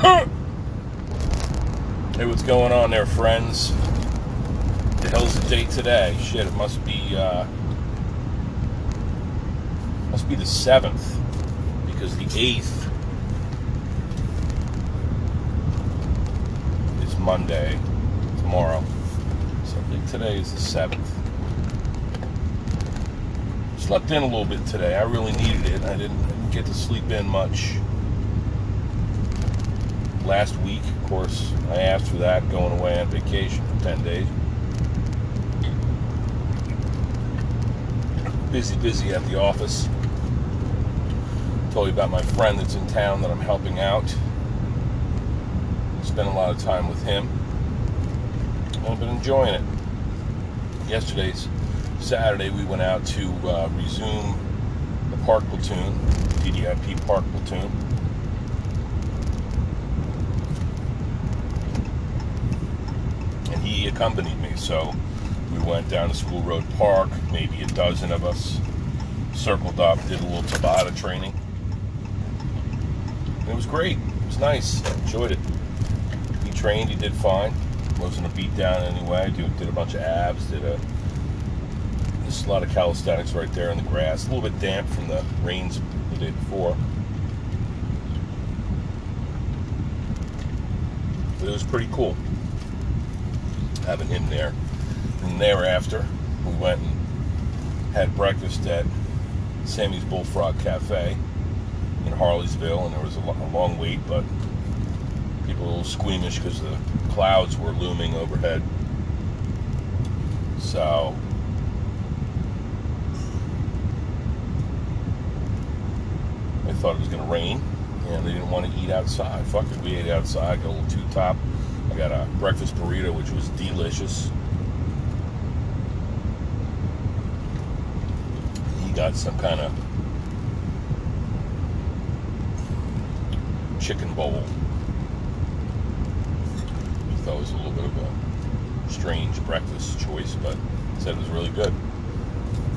Hey, what's going on there, friends? The hell's the date today? Shit, it must be uh must be the seventh because the eighth is Monday tomorrow. So I think today is the seventh. Slept in a little bit today. I really needed it. I didn't, I didn't get to sleep in much last week. Of course, I asked for that going away on vacation for 10 days. Busy, busy at the office. Told you about my friend that's in town that I'm helping out. Spent a lot of time with him. I've been enjoying it. Yesterday's Saturday, we went out to uh, resume the park platoon, DDIP park platoon. He accompanied me, so we went down to School Road Park, maybe a dozen of us, circled up, did a little Tabata training. It was great. It was nice. Enjoyed it. He trained. He did fine. Wasn't a beat down anyway. Did, did a bunch of abs. Did a just a lot of calisthenics right there in the grass. A little bit damp from the rains the day before. But it was pretty cool having him there. And thereafter, we went and had breakfast at Sammy's Bullfrog Cafe in Harleysville, and there was a, a long wait, but people were a little squeamish because the clouds were looming overhead. So they thought it was going to rain, and they didn't want to eat outside. Fuck it, we ate outside. Got a little two top. Got a breakfast burrito, which was delicious. He got some kind of chicken bowl. He thought it was a little bit of a strange breakfast choice, but said it was really good.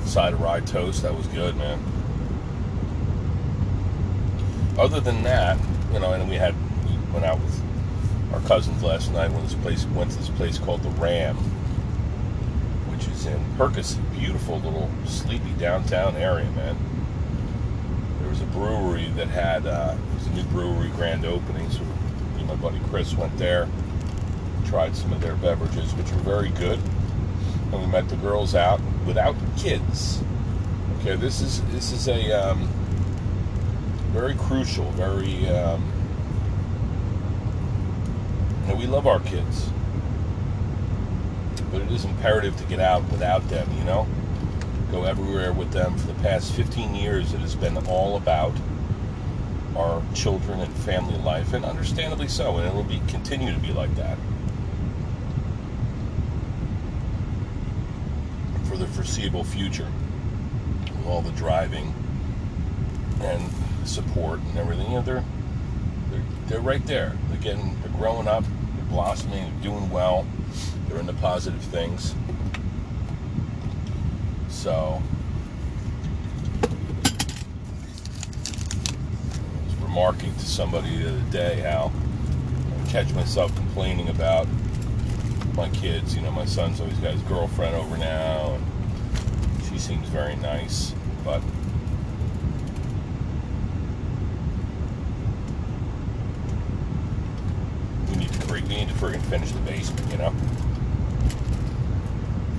Side of rye toast, that was good, man. Other than that, you know, and we had we went out with our cousins last night. Went to this place, went to this place called the Ram, which is in Perkins. Beautiful little sleepy downtown area, man. There was a brewery that had uh, it was a new brewery grand opening. So me and my buddy Chris went there, tried some of their beverages, which were very good. And we met the girls out without kids. Okay, this is this is a um, very crucial, very. Um, know, we love our kids, but it is imperative to get out without them. You know, go everywhere with them. For the past 15 years, it has been all about our children and family life, and understandably so, and it will be continue to be like that for the foreseeable future. With all the driving and support and everything, you know, they're they're, right there. They're getting, they're growing up, they're blossoming, they're doing well, they're into positive things. So, I was remarking to somebody the other day how I catch myself complaining about my kids. You know, my son's always got his girlfriend over now, and she seems very nice, but we need to freak, we need to freaking finish the basement, you know?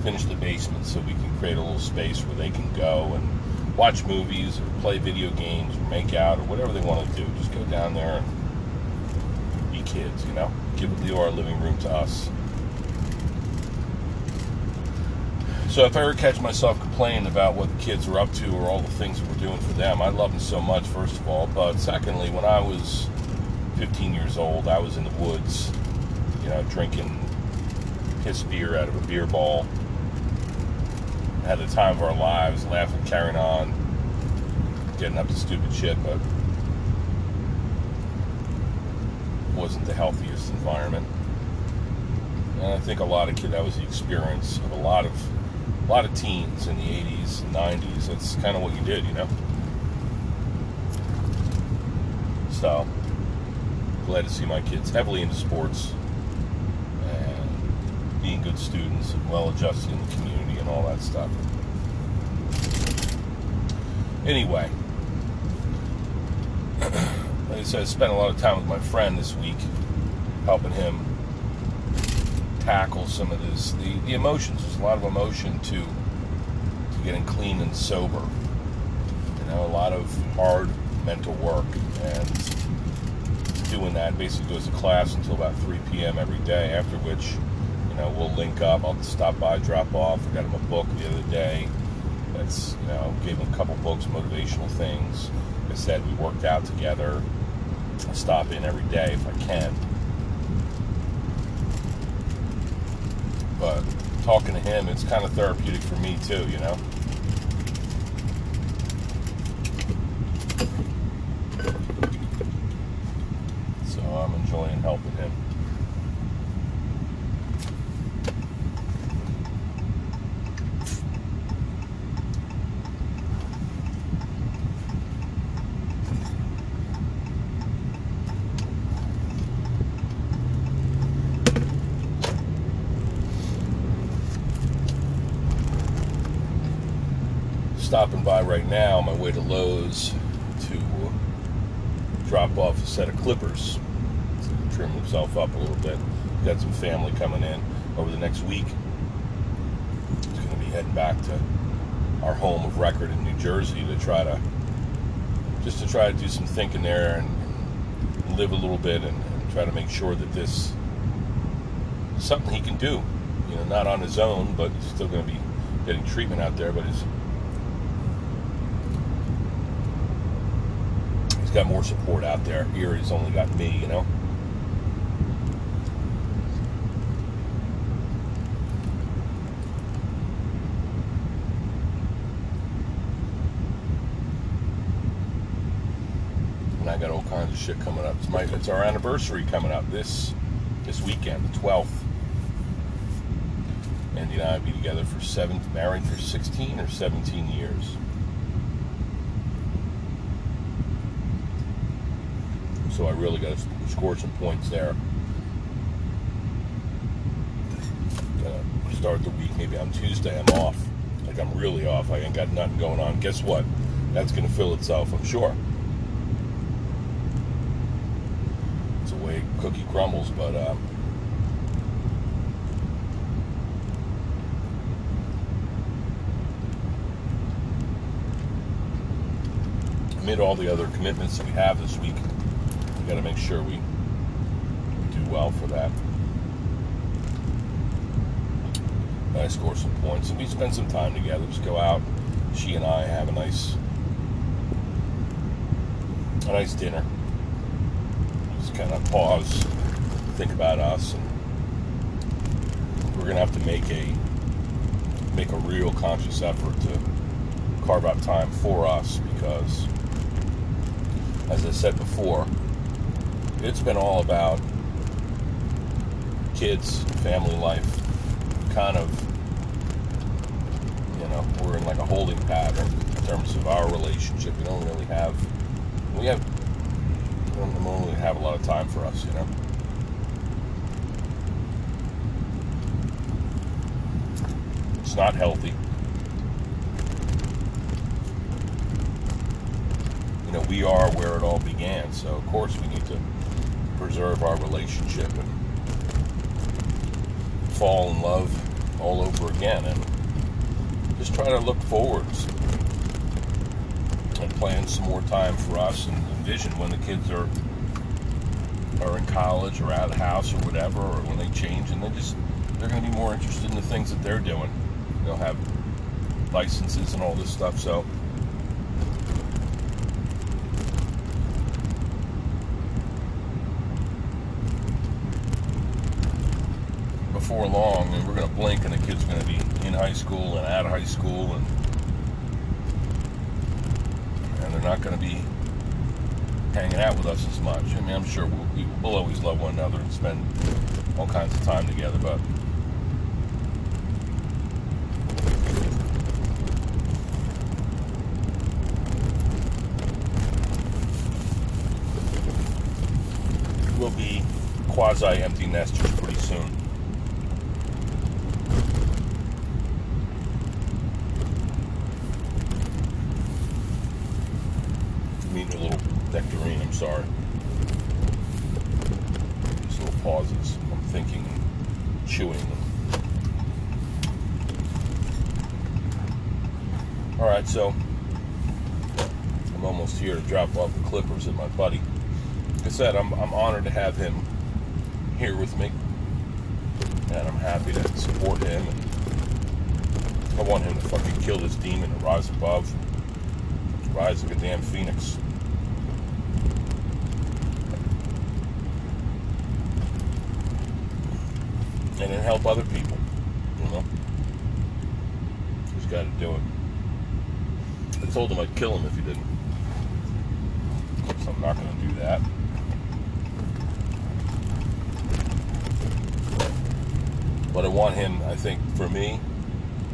Finish the basement so we can create a little space where they can go and watch movies or play video games or make out or whatever they want to do. Just go down there and be kids, you know? Give the our living room to us. So if I ever catch myself complaining about what the kids are up to or all the things that we're doing for them, I love them so much, first of all. But secondly, when I was 15 years old, I was in the woods, you know, drinking piss beer out of a beer ball. Had the time of our lives, laughing, carrying on, getting up to stupid shit, but wasn't the healthiest environment. And I think a lot of kids, that was the experience of a lot of a lot of teens in the 80s and 90s. That's kind of what you did, you know? So, glad to see my kids heavily into sports being good students and well adjusted in the community and all that stuff. Anyway, like I said, I spent a lot of time with my friend this week, helping him tackle some of this the, the emotions. There's a lot of emotion to to getting clean and sober. You know, a lot of hard mental work and doing that. Basically goes to class until about 3 p.m. every day. After which, you know, we'll link up. I'll stop by, drop off. I got him a book the other day. That's you know, gave him a couple books, motivational things. I said we worked out together. I stop in every day if I can. But talking to him, it's kind of therapeutic for me too, you know. So I'm enjoying helping him. Stopping by right now on my way to Lowe's to drop off a set of clippers. To trim himself up a little bit. Got some family coming in over the next week. He's going to be heading back to our home of record in New Jersey to try to just to try to do some thinking there and live a little bit and, and try to make sure that this is something he can do. You know, not on his own, but he's still going to be getting treatment out there, but he's got more support out there. Here he's only got me, you know. And I got all kinds of shit coming up. It's my it's our anniversary coming up this this weekend, the twelfth. Andy and I be together for seven married for sixteen or seventeen years. So I really got to score some points there. Gonna start the week maybe on Tuesday. I'm off, like I'm really off. I ain't got nothing going on. Guess what? That's gonna fill itself, I'm sure. It's the way cookie crumbles, but. Um, amid all the other commitments that we have this week, we got to make sure we do well for that. I score some points, and we spend some time together. Just go out. She and I have a nice, a nice dinner. Just kind of pause, think about us, and we're gonna have to make a make a real conscious effort to carve out time for us because, as I said before, it's been all about kids, family life, kind of, you know, we're in like a holding pattern in terms of our relationship. We don't really have, we have, we don't normally have a lot of time for us, you know. It's not healthy. You know, we are where it all began, so of course we need to preserve our relationship and fall in love all over again and just try to look forwards and plan some more time for us and envision when the kids are are in college or out of house or whatever or when they change and they just they're going to be more interested in the things that they're doing. They'll have licenses and all this stuff so before long, and we're going to blink, and the kid's are going to be in high school and out of high school, and and they're not going to be hanging out with us as much. I mean, I'm sure we'll, we'll always love one another and spend all kinds of time together, but we will be quasi empty nesters pretty soon. Meeting a little nectarine, I'm sorry. These little pauses. I'm thinking, chewing them. Alright, so I'm almost here to drop off the clippers at my buddy. Like I said, I'm, I'm honored to have him here with me. And I'm happy to support him. I want him to fucking kill this demon and rise above. Rise like a damn phoenix. And then help other people. You know? He's got to do it. I told him I'd kill him if he didn't. So I'm not going to do that. But I want him, I think, for me,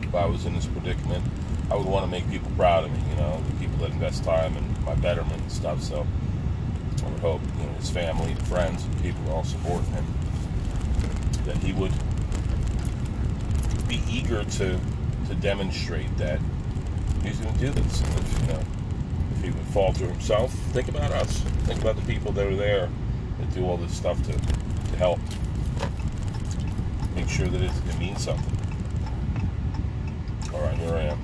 if I was in this predicament, I would want to make people proud of me, you know, the people that invest time in my betterment and stuff. So I would hope, you know, his family, friends, and people all support him, that he would be eager to to demonstrate that he's going to do this. And if, you know, if he would fall falter himself, think about us. Think about the people that are there that do all this stuff to, to help make sure that it, it means something. All right, here I am.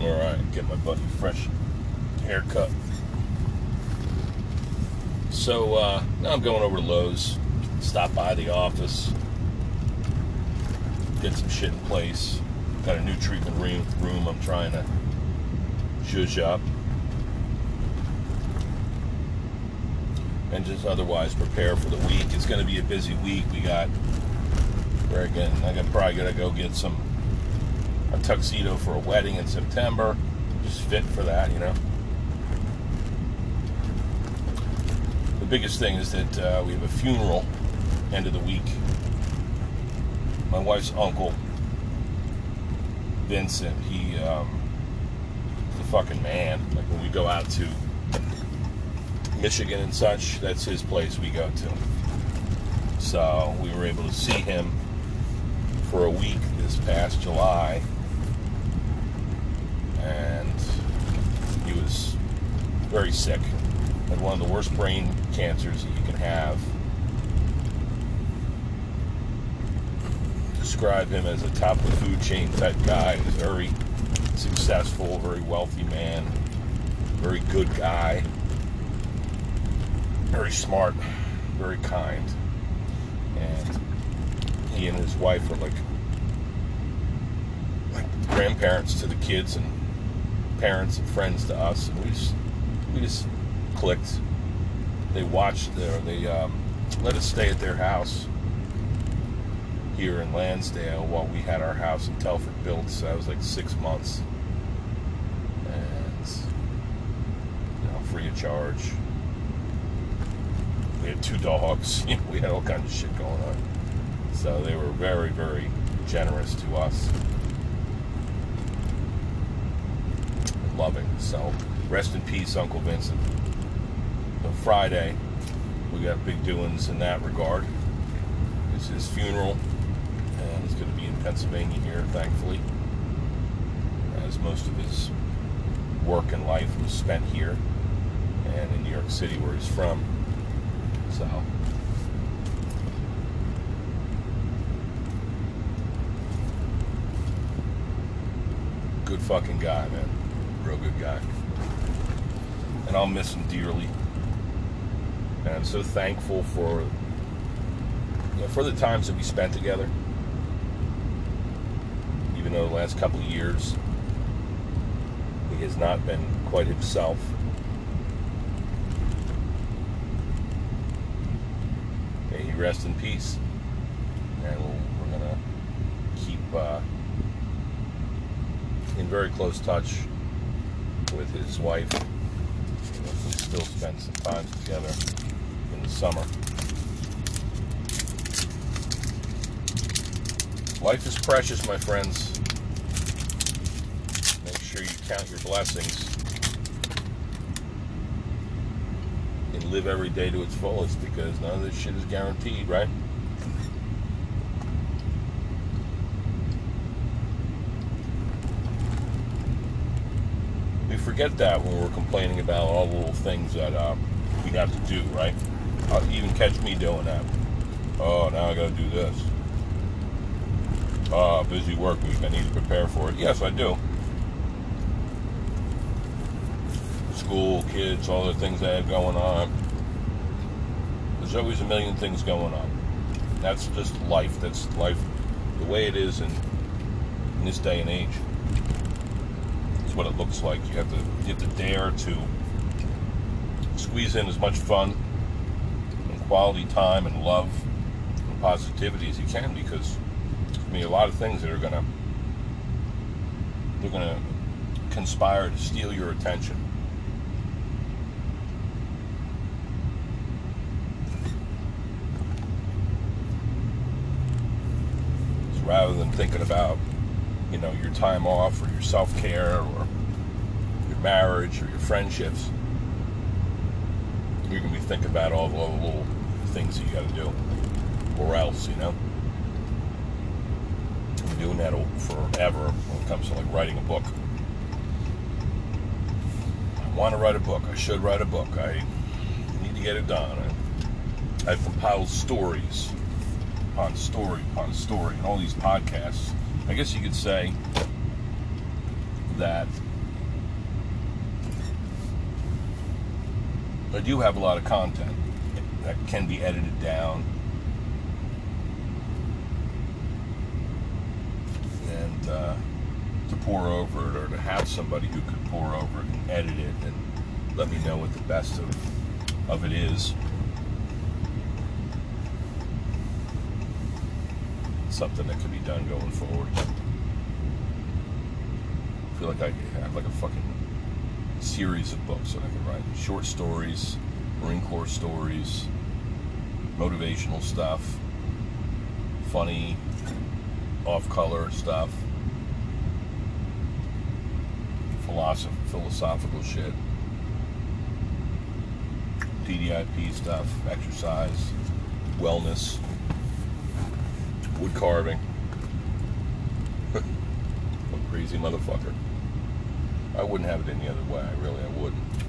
All right, get my buddy fresh haircut. So uh, now I'm going over to Lowe's, stop by the office, get some shit in place. Got a new treatment room, room I'm trying to zhuzh up. and just otherwise prepare for the week. It's going to be a busy week. We got, we're I got probably going to go get some a tuxedo for a wedding in September. Just fit for that, you know. Biggest thing is that uh, we have a funeral end of the week. My wife's uncle, Vincent, he um, a fucking man. Like when we go out to Michigan and such, that's his place we go to. So we were able to see him for a week this past July. And he was very sick. Had one of the worst brain cancers that you can have. Describe him as a top of the food chain type guy. He's very successful, very wealthy man, very good guy very smart, very kind, and he and his wife were like like grandparents to the kids and parents and friends to us, and we just we just clicked. They watched there. They um, let us stay at their house here in Lansdale while we had our house in Telford built. So that was like six months, and you know, free of charge. We had two dogs. We had all kinds of shit going on. So they were very, very generous to us. Loving. So rest in peace, Uncle Vincent. Friday, we got big doings in that regard. It's his funeral, and it's going to be in Pennsylvania here, thankfully, as most of his work and life was spent here and in New York City, where he's from. So. Good fucking guy, man. Real good guy. And I'll miss him dearly. And I'm so thankful for you know, for the times that we spent together. Even though the last couple of years he has not been quite himself. May he rest in peace. And we we are going to keep uh, in very close touch with his wife. We still spend some time together summer. Life is precious, my friends. Make sure you count your blessings and live every day to its fullest because none of this shit is guaranteed, right? We forget that when we're complaining about all the little things that uh, we have to do, right? Uh, even catch me doing that. Oh, now I got to do this. Oh, busy work week. I need to prepare for it. Yes, I do. School, kids, all the things I have going on. There's always a million things going on. That's just life. That's life the way it is in, in this day and age. It's what it looks like. You have to you have to dare to squeeze in as much fun quality time and love and positivity as you can because I mean a lot of things that are gonna they're gonna conspire to steal your attention. So rather than thinking about, you know, your time off or your self care or your marriage or your friendships, you're gonna be thinking about all the little things that you got to do, or else, you know. I've been doing that forever when it comes to like writing a book. I want to write a book. I should write a book. I need to get it done. I, I've compiled stories upon story upon story and all these podcasts. I guess you could say that I do have a lot of content that can be edited down. And uh, to pore over it, or to have somebody who could pore over it and edit it and let me know what the best of, of it is. Something that could be done going forward. I feel like I have like a fucking series of books that I could write. Short stories, Marine Corps stories, motivational stuff, funny, off color stuff, philosoph- philosophical shit, DDIP stuff, exercise, wellness, wood carving. crazy motherfucker. I wouldn't have it any other way. Really, I wouldn't.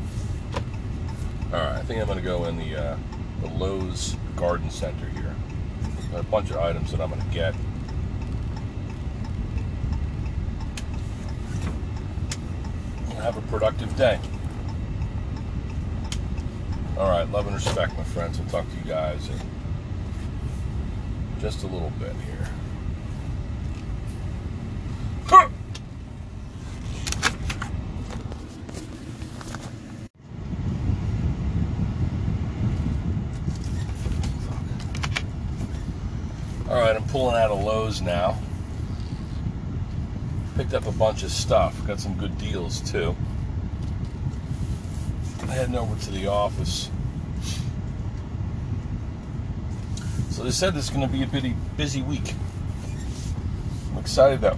All right, I think I'm going to go in the uh, the Lowe's Garden Center here. Got a bunch of items that I'm going to get. Have a productive day. All right, love and respect, my friends. I'll talk to you guys in just a little bit here. All right, I'm pulling out of Lowe's now. Picked up a bunch of stuff. Got some good deals too. Heading over to the office. So they said is going to be a busy, busy week. I'm excited though.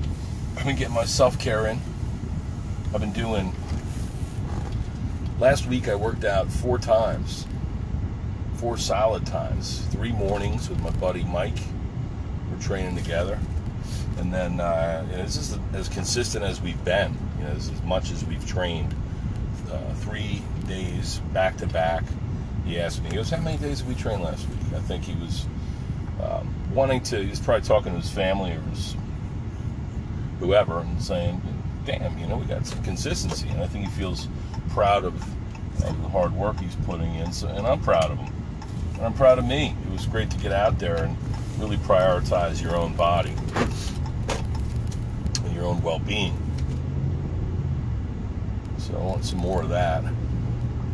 I've been getting my self care in. I've been doing. Last week I worked out four times, four solid times, three mornings with my buddy Mike we're training together. And then uh, this is as consistent as we've been. You know, as much as we've trained. Uh, three days back to back. He asked me, he goes, "How many days did we train last week?" I think he was um, wanting to. He was probably talking to his family or his whoever, and saying, "Damn, you know, we got some consistency." And I think he feels proud of, of the hard work he's putting in. So, and I'm proud of him. And I'm proud of me. It was great to get out there and really prioritize your own body and your own well-being. So I want some more of that.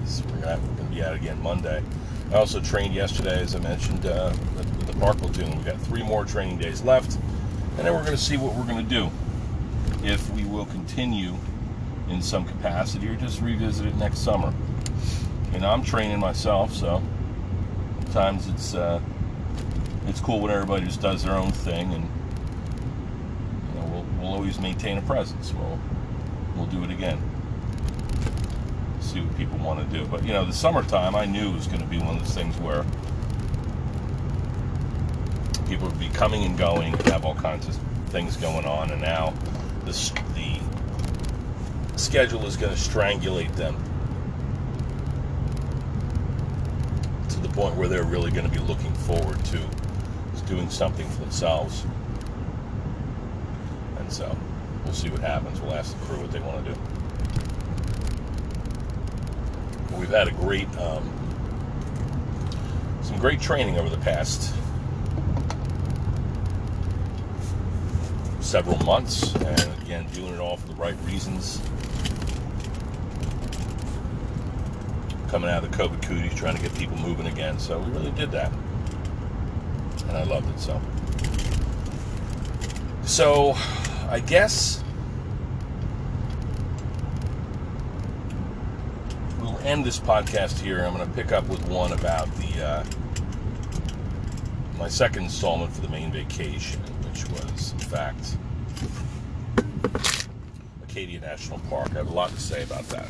So we're gonna, be out again Monday. I also trained yesterday, as I mentioned, uh, at the park platoon. We've got three more training days left, and then we're going to see what we're going to do. If we will continue in some capacity, or just revisit it next summer. And I'm training myself, so sometimes it's uh, it's cool when everybody just does their own thing, and you know we'll, we'll always maintain a presence. We'll we'll do it again. See what people want to do. But you know, the summertime, I knew was going to be one of those things where people would be coming and going, and have all kinds of things going on, and now the the schedule is going to strangulate them to the point where they're really going to be looking forward to doing something for themselves. And so we'll see what happens. We'll ask the crew what they want to do. We've had a great, um, some great training over the past several months, and again, doing it all for the right reasons. Coming out of the COVID cooties, trying to get people moving again. So we really did that, and I loved it. So, so I guess we'll end this podcast here. I'm going to pick up with one about the uh, my second installment for the Maine vacation, which was, in fact, Acadia National Park. I have a lot to say about that.